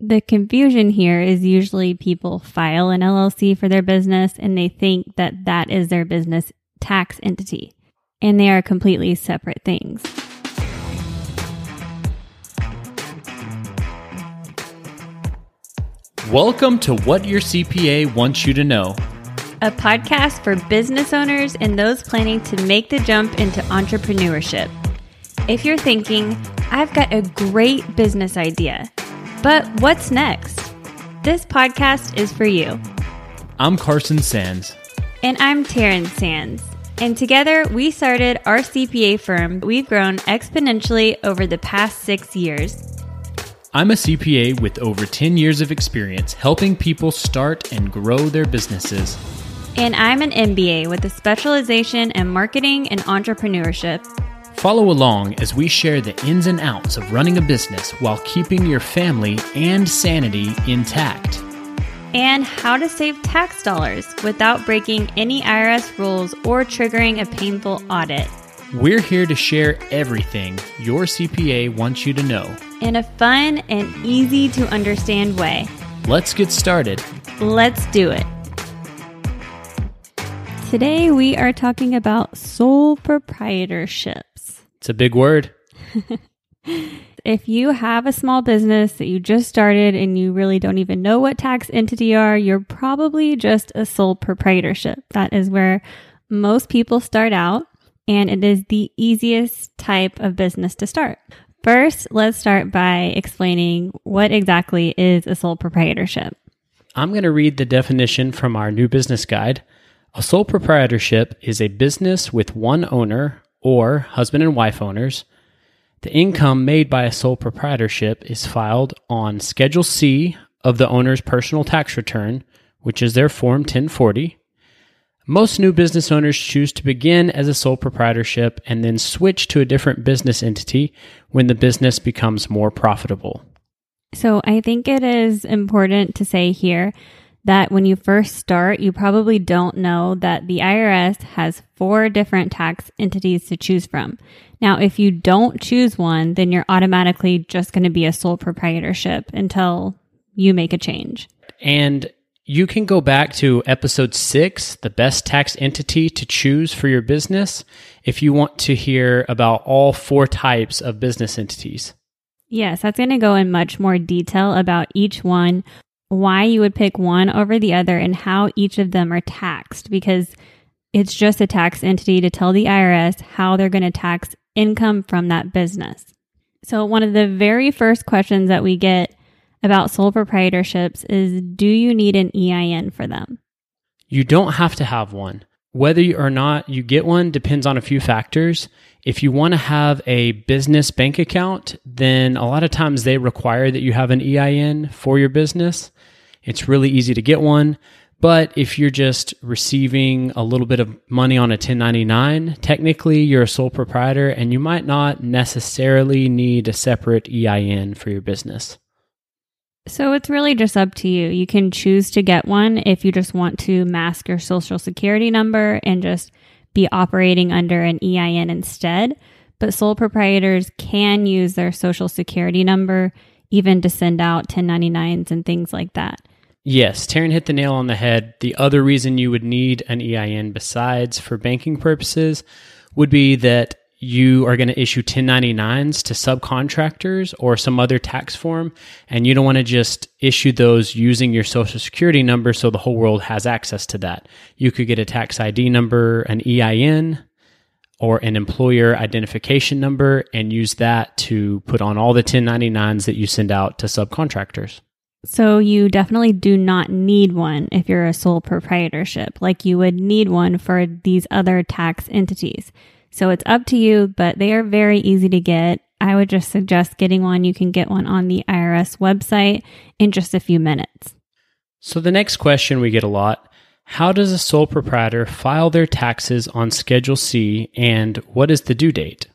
The confusion here is usually people file an LLC for their business and they think that that is their business tax entity, and they are completely separate things. Welcome to What Your CPA Wants You to Know, a podcast for business owners and those planning to make the jump into entrepreneurship. If you're thinking, I've got a great business idea, but what's next? This podcast is for you. I'm Carson Sands. And I'm Taryn Sands. And together we started our CPA firm. We've grown exponentially over the past six years. I'm a CPA with over 10 years of experience helping people start and grow their businesses. And I'm an MBA with a specialization in marketing and entrepreneurship. Follow along as we share the ins and outs of running a business while keeping your family and sanity intact. And how to save tax dollars without breaking any IRS rules or triggering a painful audit. We're here to share everything your CPA wants you to know in a fun and easy to understand way. Let's get started. Let's do it. Today we are talking about sole proprietorships. It's a big word. if you have a small business that you just started and you really don't even know what tax entity are, you're probably just a sole proprietorship. That is where most people start out and it is the easiest type of business to start. First, let's start by explaining what exactly is a sole proprietorship. I'm going to read the definition from our new business guide. A sole proprietorship is a business with one owner or husband and wife owners. The income made by a sole proprietorship is filed on Schedule C of the owner's personal tax return, which is their Form 1040. Most new business owners choose to begin as a sole proprietorship and then switch to a different business entity when the business becomes more profitable. So, I think it is important to say here that when you first start, you probably don't know that the IRS has four different tax entities to choose from. Now, if you don't choose one, then you're automatically just going to be a sole proprietorship until you make a change. And you can go back to episode six, the best tax entity to choose for your business, if you want to hear about all four types of business entities. Yes, that's going to go in much more detail about each one, why you would pick one over the other, and how each of them are taxed because it's just a tax entity to tell the IRS how they're going to tax income from that business. So, one of the very first questions that we get about sole proprietorships is do you need an EIN for them? You don't have to have one. Whether or not you get one depends on a few factors. If you want to have a business bank account, then a lot of times they require that you have an EIN for your business. It's really easy to get one. But if you're just receiving a little bit of money on a 1099, technically you're a sole proprietor and you might not necessarily need a separate EIN for your business. So it's really just up to you. You can choose to get one if you just want to mask your social security number and just be operating under an EIN instead. But sole proprietors can use their social security number even to send out 1099s and things like that. Yes, Taryn hit the nail on the head. The other reason you would need an EIN besides for banking purposes would be that you are going to issue 1099s to subcontractors or some other tax form, and you don't want to just issue those using your social security number so the whole world has access to that. You could get a tax ID number, an EIN, or an employer identification number and use that to put on all the 1099s that you send out to subcontractors. So you definitely do not need one if you're a sole proprietorship, like you would need one for these other tax entities. So it's up to you, but they are very easy to get. I would just suggest getting one. You can get one on the IRS website in just a few minutes. So the next question we get a lot how does a sole proprietor file their taxes on Schedule C and what is the due date?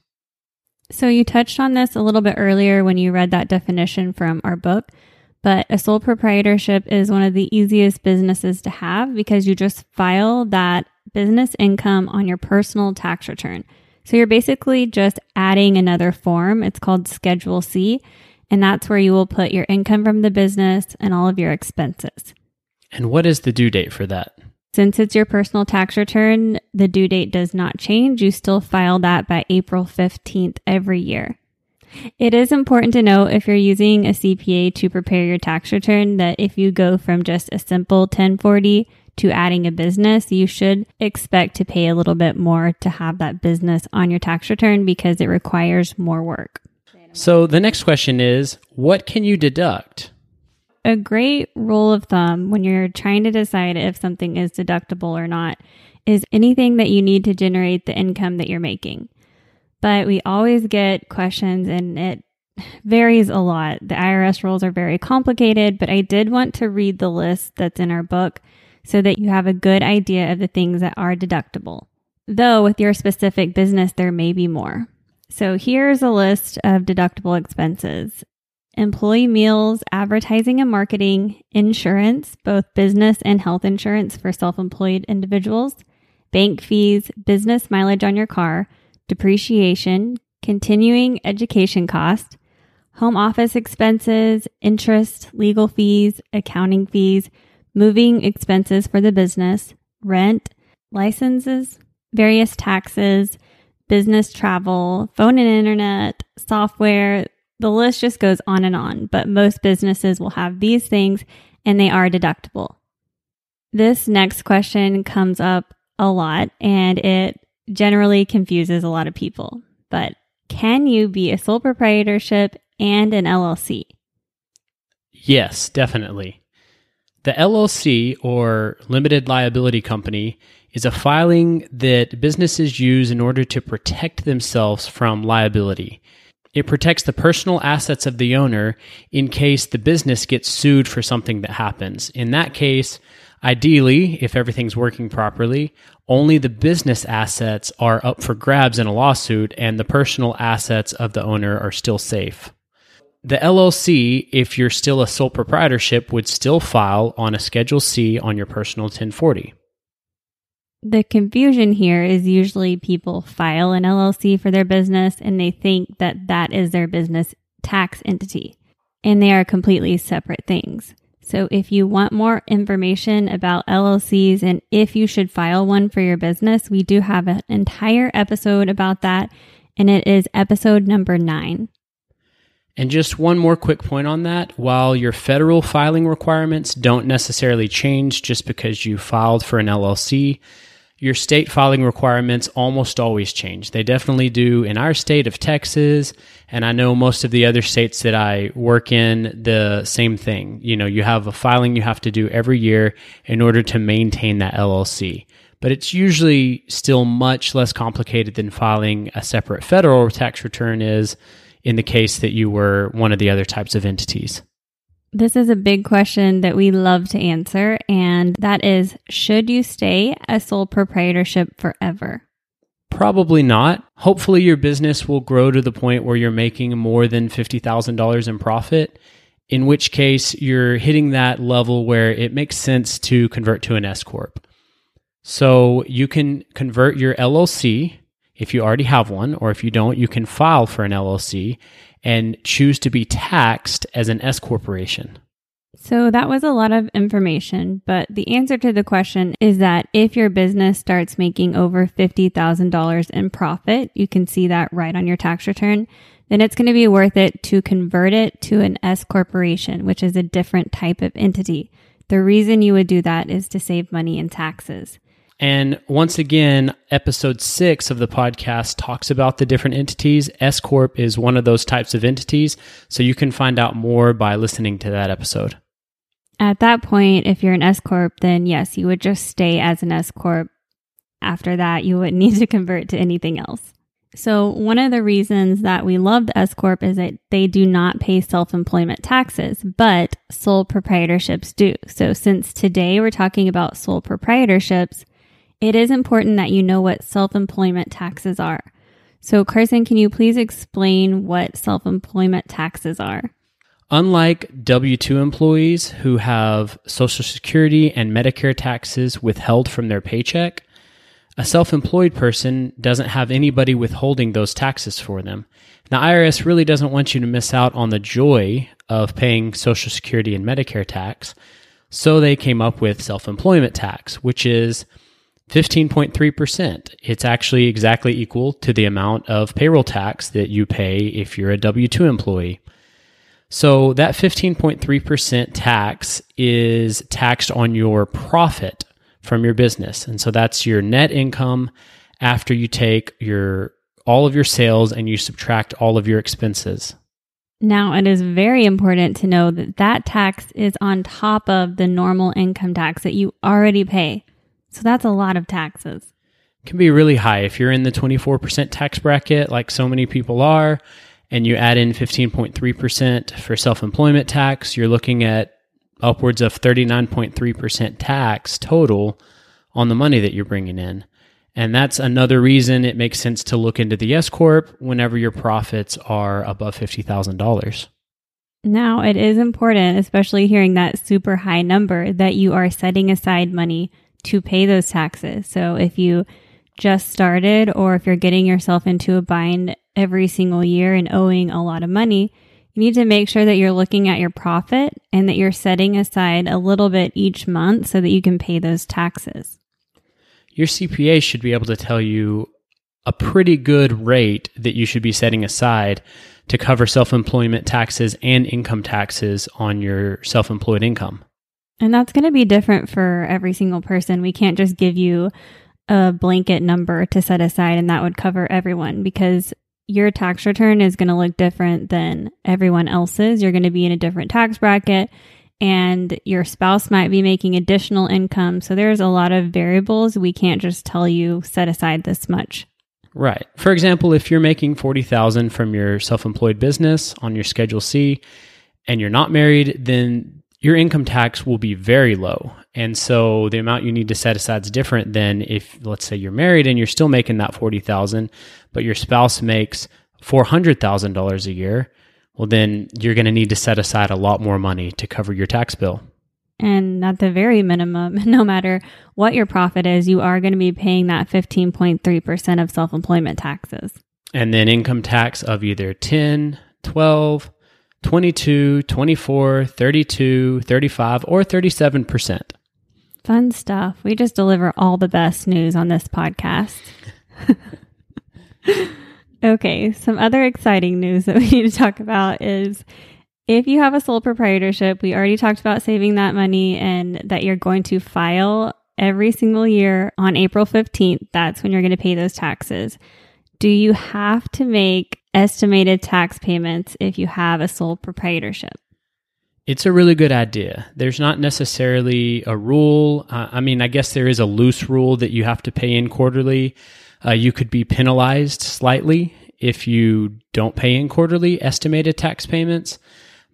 So you touched on this a little bit earlier when you read that definition from our book, but a sole proprietorship is one of the easiest businesses to have because you just file that business income on your personal tax return. So you're basically just adding another form. It's called Schedule C. And that's where you will put your income from the business and all of your expenses. And what is the due date for that? Since it's your personal tax return, the due date does not change. You still file that by April 15th every year. It is important to know if you're using a CPA to prepare your tax return that if you go from just a simple 1040 to adding a business, you should expect to pay a little bit more to have that business on your tax return because it requires more work. So the next question is what can you deduct? A great rule of thumb when you're trying to decide if something is deductible or not is anything that you need to generate the income that you're making. But we always get questions and it varies a lot. The IRS rules are very complicated, but I did want to read the list that's in our book so that you have a good idea of the things that are deductible. Though with your specific business, there may be more. So here's a list of deductible expenses employee meals, advertising and marketing, insurance, both business and health insurance for self employed individuals, bank fees, business mileage on your car, depreciation, continuing education cost, home office expenses, interest, legal fees, accounting fees, moving expenses for the business, rent, licenses, various taxes, business travel, phone and internet, software. The list just goes on and on, but most businesses will have these things and they are deductible. This next question comes up a lot and it generally confuses a lot of people. But can you be a sole proprietorship and an LLC? Yes, definitely. The LLC or limited liability company is a filing that businesses use in order to protect themselves from liability. It protects the personal assets of the owner in case the business gets sued for something that happens. In that case, ideally, if everything's working properly, only the business assets are up for grabs in a lawsuit and the personal assets of the owner are still safe. The LLC, if you're still a sole proprietorship, would still file on a Schedule C on your personal 1040. The confusion here is usually people file an LLC for their business and they think that that is their business tax entity, and they are completely separate things. So if you want more information about LLCs and if you should file one for your business, we do have an entire episode about that, and it is episode number nine. And just one more quick point on that. While your federal filing requirements don't necessarily change just because you filed for an LLC, your state filing requirements almost always change. They definitely do in our state of Texas, and I know most of the other states that I work in, the same thing. You know, you have a filing you have to do every year in order to maintain that LLC. But it's usually still much less complicated than filing a separate federal tax return is in the case that you were one of the other types of entities? This is a big question that we love to answer, and that is should you stay a sole proprietorship forever? Probably not. Hopefully, your business will grow to the point where you're making more than $50,000 in profit, in which case you're hitting that level where it makes sense to convert to an S Corp. So you can convert your LLC if you already have one, or if you don't, you can file for an LLC and choose to be taxed as an S corporation. So that was a lot of information, but the answer to the question is that if your business starts making over $50,000 in profit, you can see that right on your tax return, then it's going to be worth it to convert it to an S corporation, which is a different type of entity. The reason you would do that is to save money in taxes. And once again, episode six of the podcast talks about the different entities. S Corp is one of those types of entities. So you can find out more by listening to that episode. At that point, if you're an S Corp, then yes, you would just stay as an S Corp. After that, you wouldn't need to convert to anything else. So, one of the reasons that we love the S Corp is that they do not pay self employment taxes, but sole proprietorships do. So, since today we're talking about sole proprietorships, it is important that you know what self employment taxes are. So, Carson, can you please explain what self employment taxes are? Unlike W 2 employees who have Social Security and Medicare taxes withheld from their paycheck, A self employed person doesn't have anybody withholding those taxes for them. The IRS really doesn't want you to miss out on the joy of paying Social Security and Medicare tax, so they came up with self employment tax, which is 15.3%. It's actually exactly equal to the amount of payroll tax that you pay if you're a W 2 employee. So that 15.3% tax is taxed on your profit from your business. And so that's your net income after you take your all of your sales and you subtract all of your expenses. Now, it is very important to know that that tax is on top of the normal income tax that you already pay. So that's a lot of taxes. Can be really high if you're in the 24% tax bracket like so many people are and you add in 15.3% for self-employment tax, you're looking at upwards of 39.3% tax total on the money that you're bringing in. And that's another reason it makes sense to look into the S Corp whenever your profits are above $50,000. Now, it is important, especially hearing that super high number, that you are setting aside money to pay those taxes. So if you just started or if you're getting yourself into a bind every single year and owing a lot of money, you need to make sure that you're looking at your profit and that you're setting aside a little bit each month so that you can pay those taxes. Your CPA should be able to tell you a pretty good rate that you should be setting aside to cover self employment taxes and income taxes on your self employed income. And that's going to be different for every single person. We can't just give you a blanket number to set aside and that would cover everyone because your tax return is going to look different than everyone else's. You're going to be in a different tax bracket and your spouse might be making additional income. So there's a lot of variables. We can't just tell you set aside this much. Right. For example, if you're making 40,000 from your self-employed business on your schedule C and you're not married, then your income tax will be very low. And so the amount you need to set aside is different than if let's say you're married and you're still making that 40,000, but your spouse makes $400,000 a year. Well, then you're going to need to set aside a lot more money to cover your tax bill. And at the very minimum, no matter what your profit is, you are going to be paying that 15.3% of self employment taxes. And then income tax of either 10, 12, 22, 24, 32, 35, or 37%. Fun stuff. We just deliver all the best news on this podcast. okay, some other exciting news that we need to talk about is if you have a sole proprietorship, we already talked about saving that money and that you're going to file every single year on April 15th. That's when you're going to pay those taxes. Do you have to make estimated tax payments if you have a sole proprietorship? It's a really good idea. There's not necessarily a rule. Uh, I mean, I guess there is a loose rule that you have to pay in quarterly. Uh, you could be penalized slightly if you don't pay in quarterly estimated tax payments.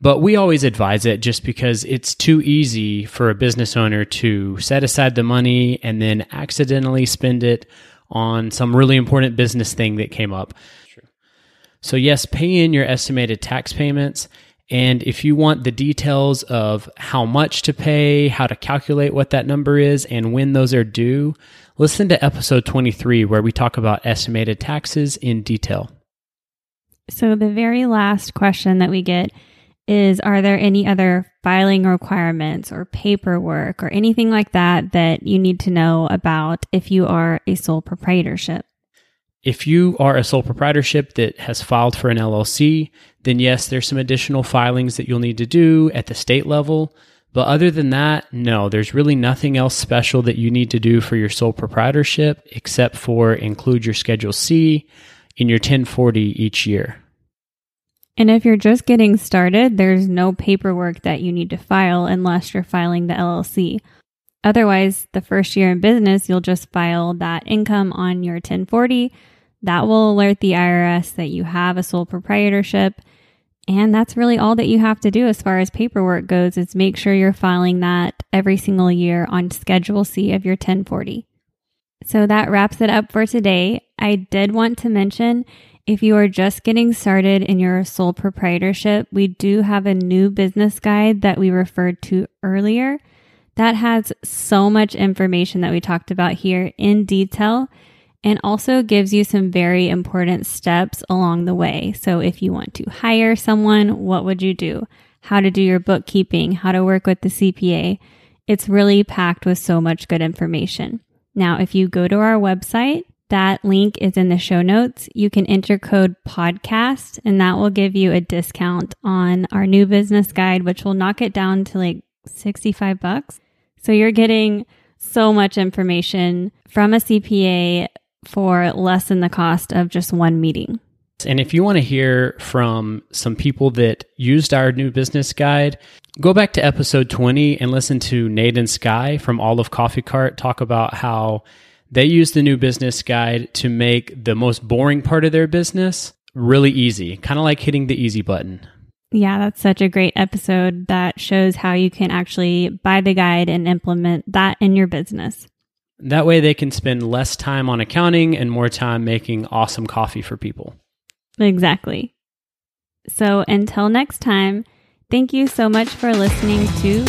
But we always advise it just because it's too easy for a business owner to set aside the money and then accidentally spend it on some really important business thing that came up. So, yes, pay in your estimated tax payments. And if you want the details of how much to pay, how to calculate what that number is, and when those are due, listen to episode 23, where we talk about estimated taxes in detail. So, the very last question that we get is Are there any other filing requirements or paperwork or anything like that that you need to know about if you are a sole proprietorship? If you are a sole proprietorship that has filed for an LLC, then yes, there's some additional filings that you'll need to do at the state level. But other than that, no, there's really nothing else special that you need to do for your sole proprietorship except for include your Schedule C in your 1040 each year. And if you're just getting started, there's no paperwork that you need to file unless you're filing the LLC. Otherwise, the first year in business, you'll just file that income on your 1040 that will alert the IRS that you have a sole proprietorship. And that's really all that you have to do as far as paperwork goes is make sure you're filing that every single year on Schedule C of your 1040. So that wraps it up for today. I did want to mention if you are just getting started in your sole proprietorship, we do have a new business guide that we referred to earlier That has so much information that we talked about here in detail and also gives you some very important steps along the way. So if you want to hire someone, what would you do? How to do your bookkeeping, how to work with the CPA. It's really packed with so much good information. Now, if you go to our website, that link is in the show notes. You can enter code podcast and that will give you a discount on our new business guide, which will knock it down to like 65 bucks. So you're getting so much information from a CPA for less than the cost of just one meeting. And if you want to hear from some people that used our new business guide, go back to episode 20 and listen to Nate and Sky from Olive Coffee Cart talk about how they use the new business guide to make the most boring part of their business really easy, kind of like hitting the easy button. Yeah, that's such a great episode that shows how you can actually buy the guide and implement that in your business. That way, they can spend less time on accounting and more time making awesome coffee for people. Exactly. So, until next time, thank you so much for listening to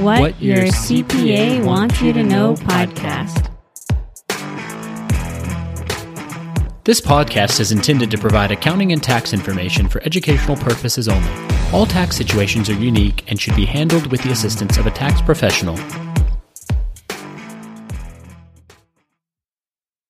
What, what Your CPA Wants You to Know podcast. This podcast is intended to provide accounting and tax information for educational purposes only. All tax situations are unique and should be handled with the assistance of a tax professional